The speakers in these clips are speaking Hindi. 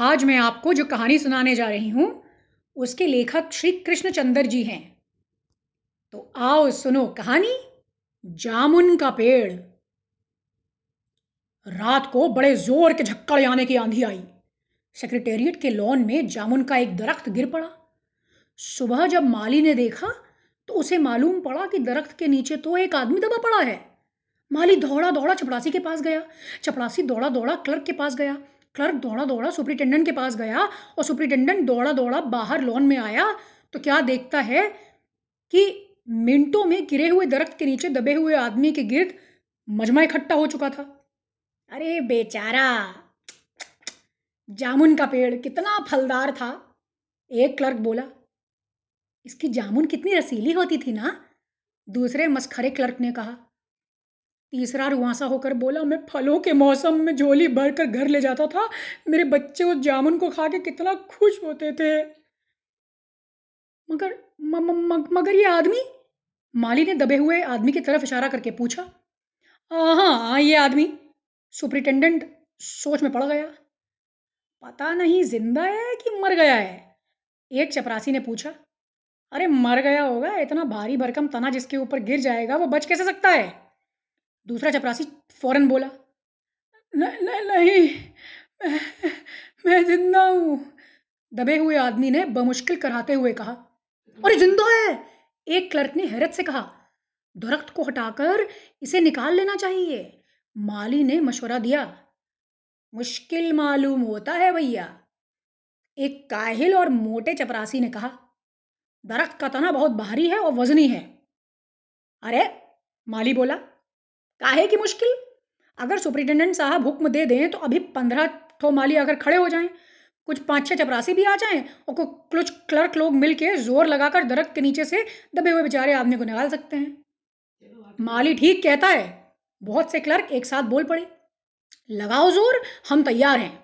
आज मैं आपको जो कहानी सुनाने जा रही हूँ, उसके लेखक श्री कृष्णचंद्र जी हैं। तो आओ सुनो कहानी, जामुन का पेड़। रात को बड़े ज़ोर के झक्कड़ आने की आंधी आई। सेक्रेटेरिएट के लॉन में जामुन का एक दरख्त गिर पड़ा। सुबह जब माली ने देखा तो उसे मालूम पड़ा कि दरख्त के नीचे तो एक आदमी दबा पड़ा है। माली दौड़ा दौड़ा चपड़ासी के पास गया। चपड़ासी दौड़ा दौड़ा क्लर्क के पास गया। क्लर्क दौड़ा दौड़ा सुप्रिटेंडेंट के पास गया और सुप्रिटेंडेंट दौड़ा दौड़ा बाहर लॉन में आया। तो क्या देखता है कि मिनटों में गिरे हुए दरख्त के नीचे दबे हुए आदमी के गिर्द मजमा इकट्ठा हो चुका था। अरे बेचारा, जामुन का पेड़ कितना फलदार था, एक क्लर्क बोला। इसकी जामुन कितनी रसीली होती थी ना? दूसरे मस्खरे क्लर्क ने कहा। तीसरा रुआसा होकर बोला मैं फलों के मौसम में झोली भर कर घर ले जाता था। मेरे बच्चे उस जामुन को खा के कितना खुश होते थे। मगर म, म, म, मगर ये आदमी? माली ने दबे हुए आदमी की तरफ़ इशारा करके पूछा। हाँ ये आदमी। सुप्रिटेंडेंट सोच में पड़ गया। पता नहीं ज़िंदा है कि मर गया है? एक चपरासी ने पूछा। अरे मर गया होगा इतना भारी भरकम तना जिसके ऊपर गिर जाएगा वो बच कैसे सकता है? दूसरा चपरासी फ़ौरन बोला न, न, नहीं मैं ज़िंदा हूँ। दबे हुए आदमी ने बमुश्किल कराते हुए कहा अरे ज़िंदा है? एक क्लर्क ने हैरत से कहा दरख्त को हटाकर इसे निकाल लेना चाहिए। माली ने मशवरा दिया मुश्किल मालूम होता है भैया। एक काहिल और मोटे चपरासी ने कहा दरख्त का तना बहुत भारी है और वजनी है। अरे! माली बोला काहे की मुश्किल? अगर सुप्रिटेंडेंट साहब हुक्म दे दें तो अभी पंद्रह ठो माली अगर खड़े हो जाएँ, कुछ पाँच छः चपरासी भी आ जाएँ और कुछ क्लर्क लोग मिल के ज़ोर लगाकर दरख्त के नीचे से दबे हुए बेचारे आदमी को निकाल सकते हैं। माली ठीक कहता है, बहुत से क्लर्क एक साथ बोल पड़े, लगाओ ज़ोर, हम तैयार हैं।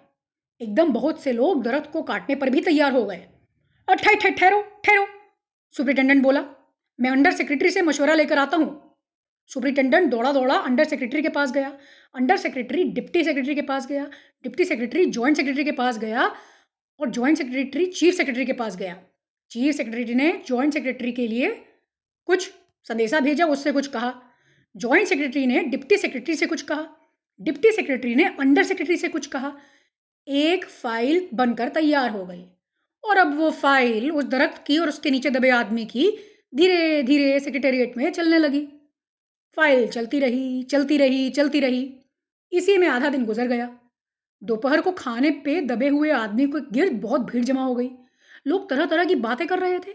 एकदम बहुत से लोग दरख्त को काटने पर भी तैयार हो गए और ठहरो ठहरो, सुप्रिटेंडेंट बोला, मैं अंडर सेक्रेटरी से मशवरा लेकर आता हूँ सुप्रिटेंडेंट दौड़ा दौड़ा अंडर सेक्रेटरी के पास गया, अंडर सेक्रेटरी डिप्टी सेक्रेटरी के पास गया, डिप्टी सेक्रेटरी जॉइंट सेक्रेटरी के पास गया और जॉइंट सेक्रेटरी चीफ सेक्रेटरी के पास गया। चीफ सेक्रेटरी ने जॉइंट सेक्रेटरी के लिए कुछ संदेशा भेजा, उससे कुछ कहा। जॉइंट सेक्रेटरी ने डिप्टी सेक्रेटरी से कुछ कहा। डिप्टी सेक्रेटरी ने अंडर सेक्रेटरी से कुछ कहा। एक फ़ाइल बनकर तैयार हो गई और अब वो फ़ाइल उस दरख्त की और उसके नीचे दबे आदमी की धीरे धीरे सेक्रेटेरिएट में चलने लगी। फ़ाइल चलती रही चलती रही चलती रही। इसी में आधा दिन गुजर गया। दोपहर को खाने पे दबे हुए आदमी को गिर्द बहुत भीड़ जमा हो गई। लोग तरह तरह की बातें कर रहे थे।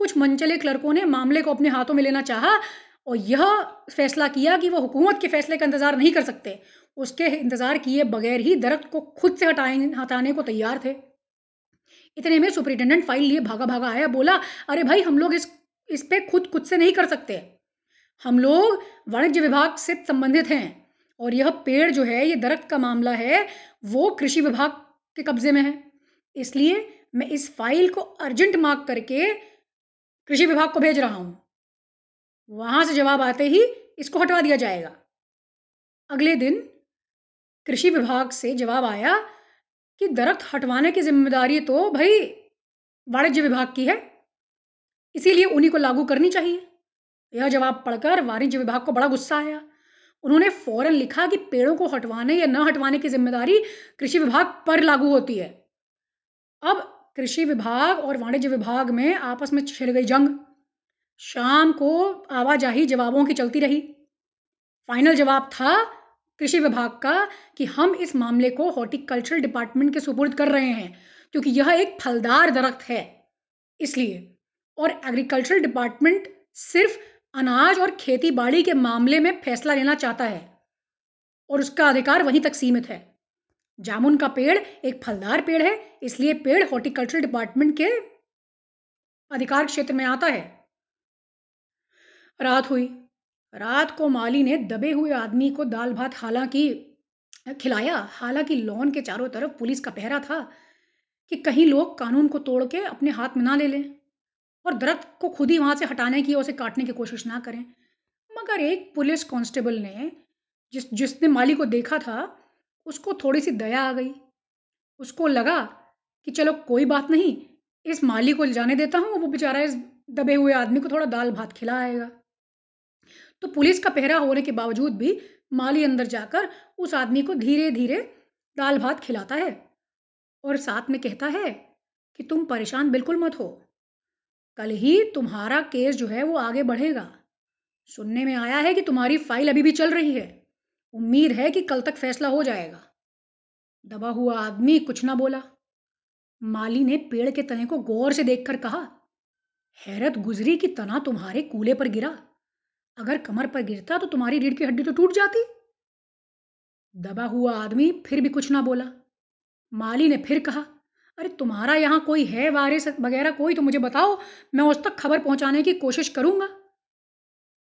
कुछ मनचले क्लर्कों ने मामले को अपने हाथों में लेना चाहा और यह फैसला किया कि वह हुकूमत के फैसले का इंतज़ार नहीं कर सकते। उसके इंतज़ार किए बगैर ही दरख्त को खुद से हटाए, हटाने को तैयार थे। इतने में सुप्रिटेंडेंट फ़ाइल लिए भागा भागा आया, बोला, अरे भाई, हम लोग इस इस पे खुद खुद से नहीं कर सकते। हम लोग वाणिज्य विभाग से संबंधित हैं और यह पेड़ जो है, ये दरख्त का मामला है, वो कृषि विभाग के कब्जे में है। इसलिए मैं इस फ़ाइल को अर्जेंट मार्क करके कृषि विभाग को भेज रहा हूँ। वहाँ से जवाब आते ही इसको हटवा दिया जाएगा। अगले दिन कृषि विभाग से जवाब आया कि दरख्त हटवाने की ज़िम्मेदारी तो भाई वाणिज्य विभाग की है, इसीलिए उन्हीं को लागू करनी चाहिए। यह जवाब पढ़कर वाणिज्य विभाग को बड़ा गुस्सा आया। उन्होंने फ़ौरन लिखा कि पेड़ों को हटवाने या न हटवाने की ज़िम्मेदारी कृषि विभाग पर लागू होती है। अब कृषि विभाग और वाणिज्य विभाग में आपस में छिड़ गई जंग। शाम को आवाजाही जवाबों की चलती रही। फाइनल जवाब था कृषि विभाग का कि हम इस मामले को हॉर्टिकल्चरल डिपार्टमेंट के सुपुर्द कर रहे हैं, क्योंकि यह एक फलदार दरख्त है। इसलिए, और एग्रीकल्चरल डिपार्टमेंट सिर्फ़ अनाज और खेती बाड़ी के मामले में फैसला लेना चाहता है और उसका अधिकार वहीं तक सीमित है। जामुन का पेड़ एक फलदार पेड़ है, इसलिए पेड़ हॉर्टिकल्चर डिपार्टमेंट के अधिकार क्षेत्र में आता है। रात हुई। रात को माली ने दबे हुए आदमी को दाल भात हालाँकि खिलाया, हालाँकि लॉन के चारों तरफ़ पुलिस का पहरा था कि कहीं लोग कानून को तोड़ के अपने हाथ में ना ले लें। और दरख्त को खुद ही वहाँ से हटाने की और उसे काटने की कोशिश ना करें। मगर एक पुलिस कांस्टेबल ने जिस, जिसने माली को देखा था, उसको थोड़ी सी दया आ गई। उसको लगा कि चलो कोई बात नहीं, इस माली को जाने देता हूँ, वो बेचारा इस दबे हुए आदमी को थोड़ा दाल भात खिलाएगा तो पुलिस का पहरा होने के बावजूद भी माली अंदर जाकर उस आदमी को धीरे धीरे दाल भात खिलाता है और साथ में कहता है कि तुम परेशान बिल्कुल मत हो। कल ही तुम्हारा केस जो है वो आगे बढ़ेगा। सुनने में आया है कि तुम्हारी फ़ाइल अभी भी चल रही है। उम्मीद है कि कल तक फैसला हो जाएगा। दबा हुआ आदमी कुछ ना बोला। माली ने पेड़ के तने को गौर से देखकर कहा, हैरत गुजरी कि तना तुम्हारे कूले पर गिरा। अगर कमर पर गिरता तो तुम्हारी रीढ़ की हड्डी तो टूट जाती। दबा हुआ आदमी फिर भी कुछ ना बोला। माली ने फिर कहा अरे तुम्हारा यहाँ कोई है वारिस वगैरह कोई तो मुझे बताओ, मैं उस तक खबर पहुँचाने की कोशिश करूँगा।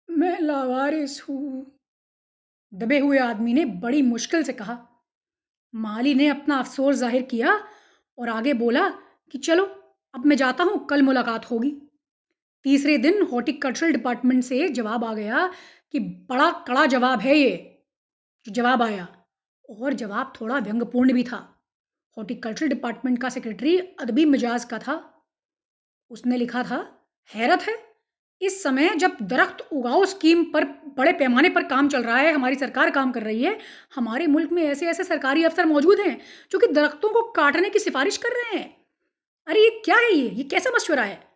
मैं लावारिस हूँ। दबे हुए आदमी ने बड़ी मुश्किल से कहा। माली ने अपना अफसोस ज़ाहिर किया और आगे बोला कि चलो, अब मैं जाता हूँ, कल मुलाकात होगी। तीसरे दिन हॉर्टिकल्चरल डिपार्टमेंट से जवाब आ गया कि बड़ा कड़ा जवाब है ये। जो जवाब आया और जवाब थोड़ा व्यंग्यपूर्ण भी था। हॉर्टिकल्चरल डिपार्टमेंट का सेक्रेटरी अदबी मिजाज का था। उसने लिखा था, हैरत है, इस समय जब दरख्त उगाओ स्कीम पर बड़े पैमाने पर काम चल रहा है, हमारी सरकार काम कर रही है, हमारे मुल्क में ऐसे ऐसे सरकारी अफसर मौजूद हैं, जो कि दरख्तों को काटने की सिफारिश कर रहे हैं। अरे, ये क्या है ये? ये कैसा मशवरा है?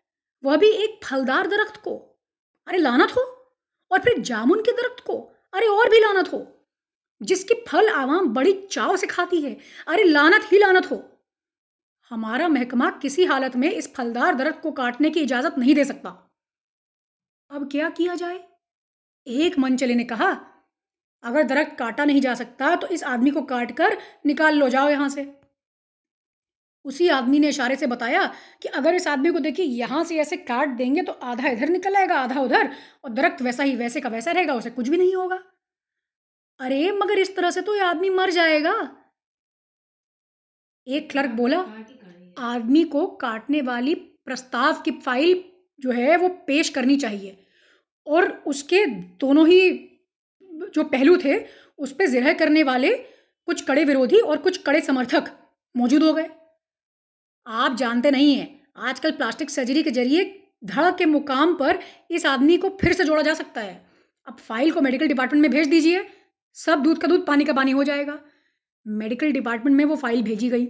वह भी एक फलदार दरख्त को। अरे, लानत हो। और फिर जामुन के दरख्त को। अरे, और भी लानत हो। जिसकी फल आवाम बड़ी चाव से खाती है। अरे लानत ही लानत हो। हमारा महकमा किसी हालत में इस फलदार दरख्त को काटने की इजाज़त नहीं दे सकता। अब क्या किया जाए? एक मनचले ने कहा, अगर दरख्त काटा नहीं जा सकता तो इस आदमी को काट कर निकाल लो, जाओ यहाँ से। उसी आदमी ने इशारे से बताया कि अगर इस आदमी को देखिए, यहाँ से ऐसे काट देंगे तो आधा इधर निकल आएगा, आधा उधर, और दरख्त वैसा ही वैसे का वैसा रहेगा, उसे कुछ भी नहीं होगा। अरे मगर इस तरह से तो ये आदमी मर जाएगा। एक क्लर्क बोला आदमी को काटने वाली प्रस्ताव की फ़ाइल जो है वो पेश करनी चाहिए। और उसके दोनों ही जो पहलू थे उस पर जिरह करने वाले कुछ कड़े विरोधी और कुछ कड़े समर्थक मौजूद हो गए। आप जानते नहीं हैं आजकल प्लास्टिक सर्जरी के ज़रिए धड़ के मुकाम पर इस आदमी को फिर से जोड़ा जा सकता है। अब फ़ाइल को मेडिकल डिपार्टमेंट में भेज दीजिए। सब दूध का दूध पानी का पानी हो जाएगा। मेडिकल डिपार्टमेंट में वो फ़ाइल भेजी गई।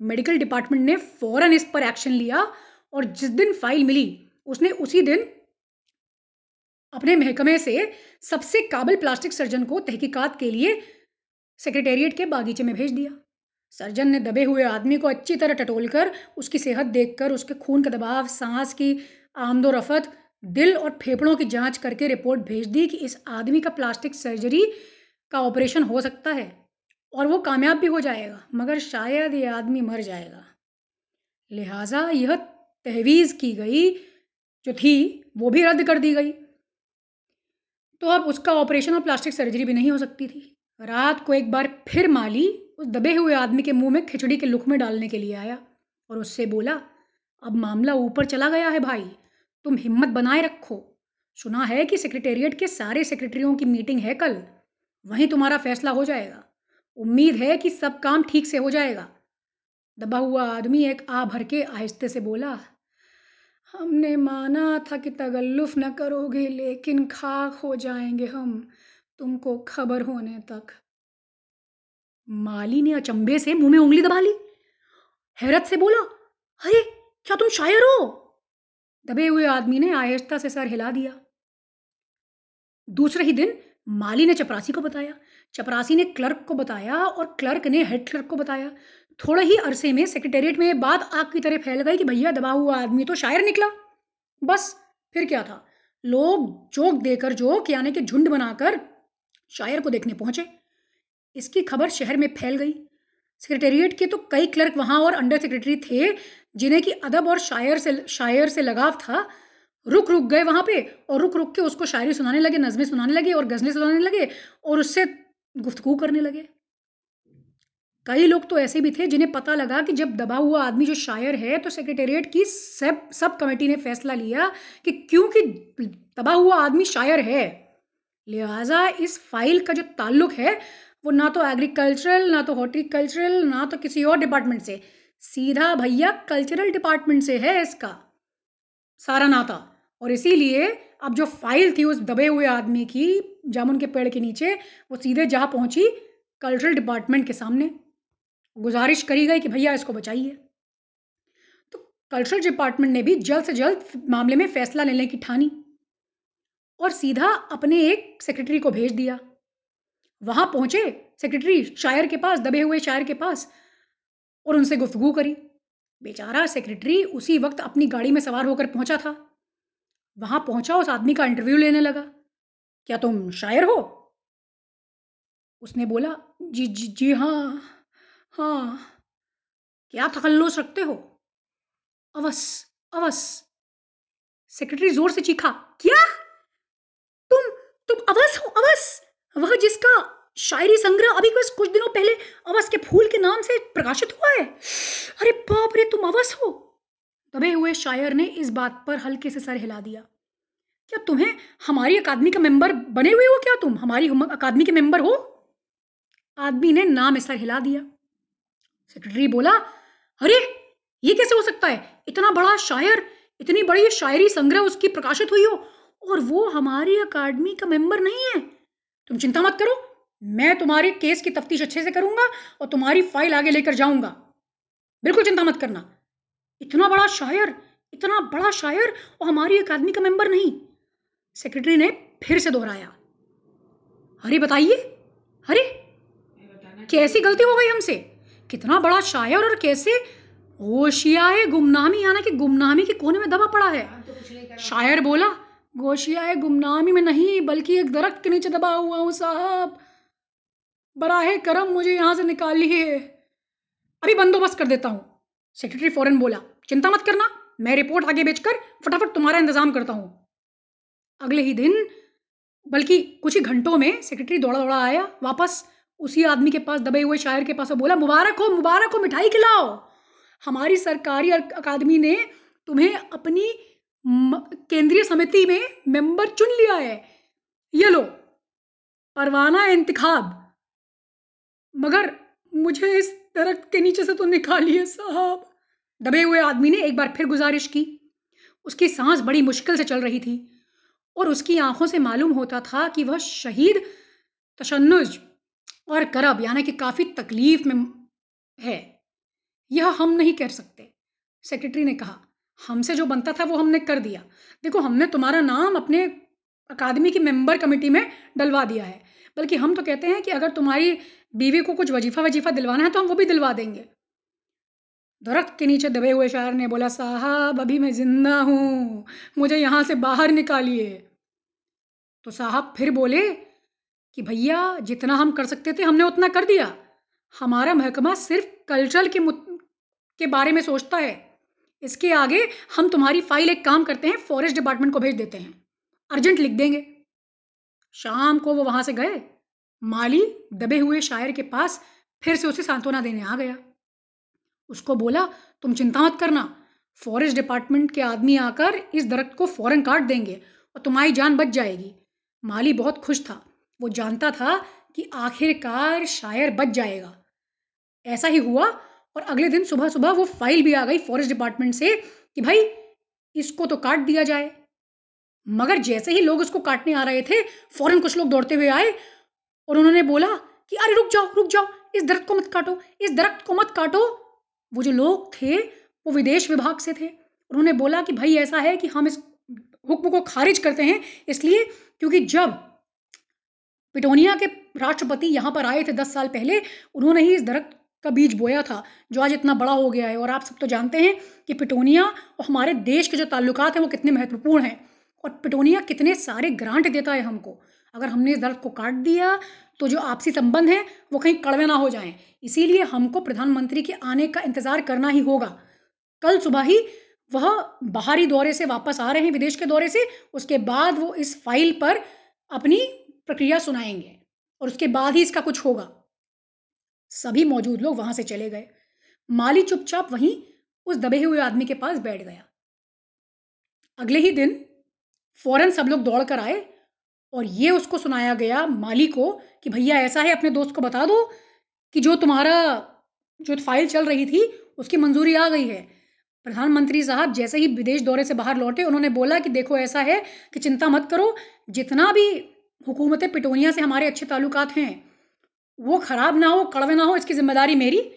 मेडिकल डिपार्टमेंट ने फ़ौरन इस पर एक्शन लिया और जिस दिन फ़ाइल मिली, उसने उसी दिन अपने महकमे से सबसे काबिल प्लास्टिक सर्जन को तहकीकात के लिए सेक्रेटेरिएट के बागीचे में भेज दिया। सर्जन ने दबे हुए आदमी को अच्छी तरह टटोल कर, उसकी सेहत देखकर, उसके खून का दबाव, सांस की आमदो रफत, दिल और फेफड़ों की जाँच करके रिपोर्ट भेज दी कि इस आदमी का प्लास्टिक सर्जरी का ऑपरेशन हो सकता है और वो कामयाब भी हो जाएगा, मगर शायद ये आदमी मर जाएगा। लिहाजा यह तहवीज़ की गई जो थी, वो भी रद्द कर दी गई। तो अब उसका ऑपरेशन और प्लास्टिक सर्जरी भी नहीं हो सकती थी। रात को एक बार फिर माली उस दबे हुए आदमी के मुँह में खिचड़ी के लुक में डालने के लिए आया और उससे बोला, अब मामला ऊपर चला गया है भाई, तुम हिम्मत बनाए रखो। सुना है कि सेक्रेटेरिएट के सारे सेक्रेटरियों की मीटिंग है कल। वहीं तुम्हारा फैसला हो जाएगा। उम्मीद है कि सब काम ठीक से हो जाएगा। दबा हुआ आदमी एक आ भर के आहिस्ते से बोला, हमने माना था कि तगल्लुफ न करोगे, लेकिन खाक हो जाएँगे हम। तुमको खबर होने तक माली ने अचंभे से मुँह में उंगली दबा ली। हैरत से बोला, अरे, क्या तुम शायर हो? दबे हुए आदमी ने आहिस्ता से सर हिला दिया। दूसरे ही दिन माली ने चपरासी को बताया, चपरासी ने क्लर्क को बताया और क्लर्क ने हेड क्लर्क को बताया। थोड़े ही अरसे में सेक्रेटेरिएट में ये बात आग की तरह फैल गई कि भैया दबा हुआ आदमी तो शायर निकला। बस, फिर क्या था? लोग जोक देकर जोक, यानी कि झुंड बनाकर शायर को देखने पहुँचे। इसकी खबर शहर में फैल गई। सेक्रेटेरिएट के तो कई क्लर्क वहाँ और अंडर सेक्रेटरी थे, जिन्हें कि अदब और शायर से शायर से लगाव था। रुक रुक, गए वहाँ पे और रुक रुक के उसको शायरी सुनाने लगे, नज़में सुनाने लगे और गज़लें सुनाने लगे और उससे गुफ्तगू करने लगे। कई लोग तो ऐसे भी थे जिन्हें पता लगा कि जब दबा हुआ आदमी जो शायर है तो सेक्रेटेरिएट की सब सब कमेटी ने फैसला लिया कि क्योंकि दबा हुआ आदमी शायर है, लिहाजा इस फ़ाइल का जो ताल्लुक है, वो ना तो एग्रीकल्चरल, ना तो हॉर्टिकल्चरल, ना तो किसी और डिपार्टमेंट से। सीधा भैया कल्चरल डिपार्टमेंट से है इसका। सारा नाता। और इसीलिए अब जो फ़ाइल थी उस दबे हुए आदमी की, जामुन के पेड़ के नीचे, वो सीधे जहाँ पहुँची कल्चरल डिपार्टमेंट के सामने। गुजारिश करी गई कि भैया इसको बचाइए। तो कल्चरल डिपार्टमेंट ने भी जल्द से जल्द मामले में फैसला लेने की ठानी और सीधा अपने एक सेक्रेटरी को भेज दिया। वहाँ पहुँचे सेक्रेटरी शायर के पास, दबे हुए शायर के पास और उनसे गुफ्तगू करी। बेचारा सेक्रेटरी उसी वक्त अपनी गाड़ी में सवार होकर पहुँचा था। वहाँ पहुँचा उस आदमी का इंटरव्यू लेने लगा। क्या तुम शायर हो? उसने बोला, जी जी जी हाँ हाँ। क्या तखल्लुस रखते हो? अवस अवस। सेक्रेटरी ज़ोर से चीखा, क्या? तुम तुम अवस हो, अवस? वह जिसका शायरी संग्रह अभी बस कुछ दिनों पहले अवस के फूल के नाम से प्रकाशित हुआ है? अरे बाप रे, तुम अवस हो। दबे हुए शायर ने इस बात पर हल्के से सर हिला दिया। क्या तुम्हें हमारी अकादमी का मेंबर बने हुए हो क्या तुम? हमारी अकादमी के मेंबर हो? आदमी ने नाम सर हिला दिया। सेक्रेटरी बोला, अरे, ये कैसे हो सकता है? इतना बड़ा शायर, इतनी बड़ी शायरी संग्रह उसकी प्रकाशित हुई हो, और वो हमारी अकादमी का मेंबर नहीं है। तुम चिंता मत करो, मैं तुम्हारे केस की तफ्तीश अच्छे से करूँगा और तुम्हारी फ़ाइल आगे लेकर जाऊँगा। बिल्कुल चिंता मत करना। इतना बड़ा शायर इतना बड़ा शायर और हमारी अकादमी का मेंबर नहीं। सेक्रेटरी ने फिर से दोहराया। अरे बताइए अरे कैसी गलती हो गई हमसे? कितना बड़ा शायर और कैसे होशियाए गुमनामी यानी कि गुमनामी के कोने में दबा पड़ा है। तो शायर बोला गोशियाए गुमनामी में नहीं बल्कि एक दरख्त के नीचे दबा हुआ हूँ साहब। बराहे करम मुझे यहाँ से निकालिए। अभी बंदोबस्त कर देता हूँ। सेक्रेटरी फॉरन बोला, चिंता मत करना, मैं रिपोर्ट आगे बेचकर फटाफट तुम्हारा इंतज़ाम करता हूँ। अगले ही दिन, बल्कि कुछ ही घंटों में सेक्रेटरी दौड़ा दौड़ा आया, वापस उसी आदमी के पास दबे हुए शायर के पास बोला, मुबारक हो मुबारक हो, मिठाई खिलाओ। हमारी सरकारी अकादमी ने तुम्हें अपनी केंद्रीय समिति में मेंबर चुन लिया है। ये लो, परवाना इंतखाब। मगर मुझे इस दरख्त के नीचे से तो निकालिए साहब। दबे हुए आदमी ने एक बार फिर गुजारिश की। उसकी सांस बड़ी मुश्किल से चल रही थी और उसकी आँखों से मालूम होता था कि वह शहीद, तशन्नुज और करब, यानी कि काफ़ी तकलीफ़ में है। यह हम नहीं कर सकते, सेक्रेटरी ने कहा। हमसे जो बनता था वो हमने कर दिया। देखो, हमने तुम्हारा नाम अपने अकादमी की मेंबर कमेटी में डलवा दिया है। बल्कि हम तो कहते हैं कि अगर तुम्हारी बीवी को कुछ वजीफ़ा वजीफ़ा दिलवाना है तो हम वो भी दिलवा देंगे। दरख्त के नीचे दबे हुए शायर ने बोला, साहब, अभी मैं ज़िंदा हूँ, मुझे यहाँ से बाहर निकालिए। तो साहब फिर बोले कि, भैया, जितना हम कर सकते थे, हमने उतना कर दिया। हमारा महकमा सिर्फ़ कल्चरल के के बारे में सोचता है। इसके आगे हम तुम्हारी फ़ाइल एक काम करते हैं, फॉरेस्ट डिपार्टमेंट को भेज देते हैं। अर्जेंट लिख देंगे। शाम को वो वहाँ से गए। माली दबे हुए शायर के पास फिर से उसे सांत्वना देने आ गया। उसको बोला, तुम चिंता मत करना, फॉरेस्ट डिपार्टमेंट के आदमी आकर इस दरख्त को फ़ौरन काट देंगे और तुम्हारी जान बच जाएगी। माली बहुत खुश था। वो जानता था कि आखिरकार शायर बच जाएगा। ऐसा ही हुआ और अगले दिन सुबह सुबह वो फ़ाइल भी आ गई फॉरेस्ट डिपार्टमेंट से कि भाई, इसको तो काट दिया जाए। मगर जैसे ही लोग उसको काटने आ रहे थे, फ़ौरन कुछ लोग दौड़ते हुए आए और उन्होंने बोला कि, अरे, रुक जाओ रुक जाओ, इस दरख्त को मत काटो, इस दरख्त को मत काटो। वो जो लोग थे, वो विदेश विभाग से थे। उन्होंने बोला कि, भाई, ऐसा है कि हम इस हुक्म को खारिज करते हैं, इसलिए क्योंकि जब पिटोनिया के राष्ट्रपति यहाँ पर आए थे दस साल पहले, उन्होंने ही इस दरख्त का बीज बोया था, जो आज इतना बड़ा हो गया है। और आप सब तो जानते हैं कि पिटोनिया और हमारे देश के जो ताल्लुकात हैं, वो कितने महत्वपूर्ण हैं। और पिटोनिया कितने सारे ग्रांट देता है हमको। अगर हमने इस दर्द को काट दिया तो जो आपसी संबंध हैं, वो कहीं कड़वे ना हो जाएँ। इसीलिए हमको प्रधानमंत्री के आने का इंतज़ार करना ही होगा। कल सुबह ही वह बाहरी दौरे से वापस आ रहे हैं, विदेश के दौरे से। उसके बाद वो इस फ़ाइल पर अपनी प्रक्रिया सुनाएँगे। और उसके बाद ही इसका कुछ होगा। सभी मौजूद लोग वहाँ से चले गए। माली चुपचाप वहीं उस दबे हुए आदमी के पास बैठ गया। अगले ही दिन फ़ौरन सब लोग दौड़ कर आए और ये उसको सुनाया गया माली को कि भैया, ऐसा है, अपने दोस्त को बता दो कि जो तुम्हारा, जो फ़ाइल चल रही थी, उसकी मंजूरी आ गई है। प्रधानमंत्री साहब जैसे ही विदेश दौरे से बाहर लौटे, उन्होंने बोला कि देखो, ऐसा है कि चिंता मत करो, जितना भी हुकूमत पिटोनिया से हमारे अच्छे ताल्लुकात हैं, वो ख़राब ना हो, कड़वे ना हो, इसकी ज़िम्मेदारी मेरी।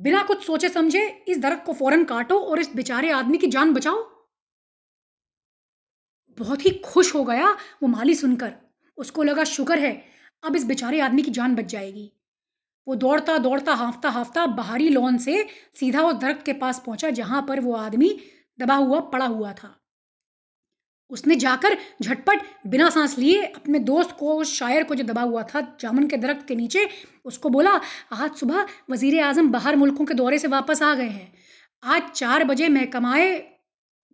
बिना कुछ सोचे समझे इस दरख्त को फ़ौरन काटो और इस बेचारे आदमी की जान बचाओ। बहुत ही खुश हो गया वो माली सुनकर। उसको लगा शुक्र है, अब इस बेचारे आदमी की जान बच जाएगी। वो दौड़ता दौड़ता, हाँफता हाँफता बाहरी लॉन से सीधा उस दरख्त के पास पहुँचा जहाँ पर वो आदमी दबा हुआ, पड़ा हुआ था। उसने जाकर झटपट बिना सांस लिए अपने दोस्त को, उस शायर को जो दबा हुआ था जामुन के दरख्त के नीचे, उसको बोला, आज सुबह वज़ीर आज़म बाहर मुल्कों के दौरे से वापस आ गए हैं। आज चार बजे महकमाए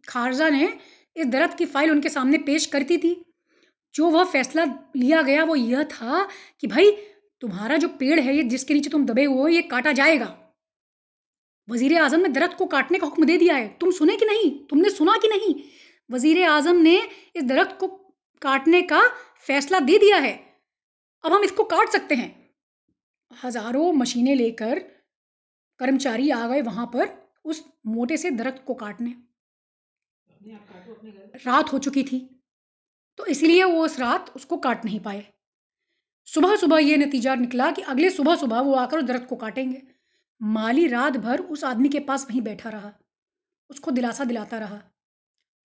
खारजा ने इस दरख्त की फ़ाइल उनके सामने पेश करती थी। जो वह फैसला लिया गया वो यह था कि भाई, तुम्हारा जो पेड़ है ये जिसके नीचे तुम दबे हुए हो, ये काटा जाएगा। वज़ीर आज़म ने दरख्त को काटने का हुक्म दे दिया है। तुम सुने कि नहीं? तुमने सुना कि नहीं? वज़ीर आज़म ने इस दरख्त को काटने का फैसला दे दिया है। अब हम इसको काट सकते हैं। हज़ारों मशीनें लेकर कर्मचारी आ गए वहाँ पर उस मोटे से दरख्त को काटने। रात हो चुकी थी तो इसलिए वो उस रात उसको काट नहीं पाए। सुबह सुबह ये नतीजा निकला कि अगले सुबह सुबह वो आकर उस दरख्त को काटेंगे। माली रात भर उस आदमी के पास वहीं बैठा रहा, उसको दिलासा दिलाता रहा।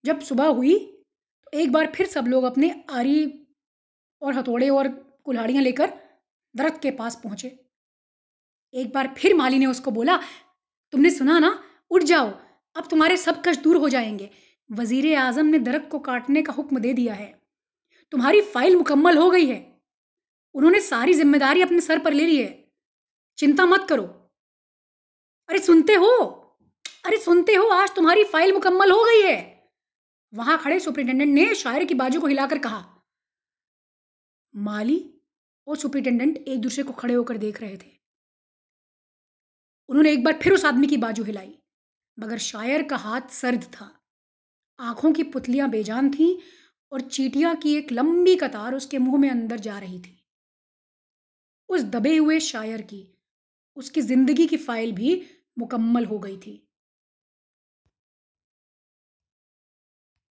जब सुबह हुई तो एक बार फिर सब लोग अपने आरी और हथौड़े और कुल्हाड़ियाँ लेकर दरख्त के पास पहुँचे। एक बार फिर माली ने उसको बोला, तुमने सुना ना? उठ जाओ, अब तुम्हारे सब कष्ट दूर हो जाएँगे। वज़ीर आज़म ने दरख्त को काटने का हुक्म दे दिया है। तुम्हारी फ़ाइल मुकम्मल हो गई है। उन्होंने सारी ज़िम्मेदारी अपने सर पर ले ली है। चिंता मत करो। अरे सुनते हो? अरे सुनते हो? आज तुम्हारी फ़ाइल मुकम्मल हो गई है। वहाँ खड़े सुपरिटेंडेंट ने शायर की बाजू को हिलाकर कहा, माली और सुपरिटेंडेंट एक दूसरे को खड़े होकर देख रहे थे। उन्होंने एक बार फिर उस आदमी की बाजू हिलाई, मगर शायर का हाथ सर्द था। आँखों की पुतलियाँ बेजान थीं और चीटियाँ की एक लंबी कतार उसके मुँह में अंदर जा रही थी। उस दबे हुए शायर की, उसकी ज़िंदगी की फ़ाइल भी मुकम्मल हो गई थी।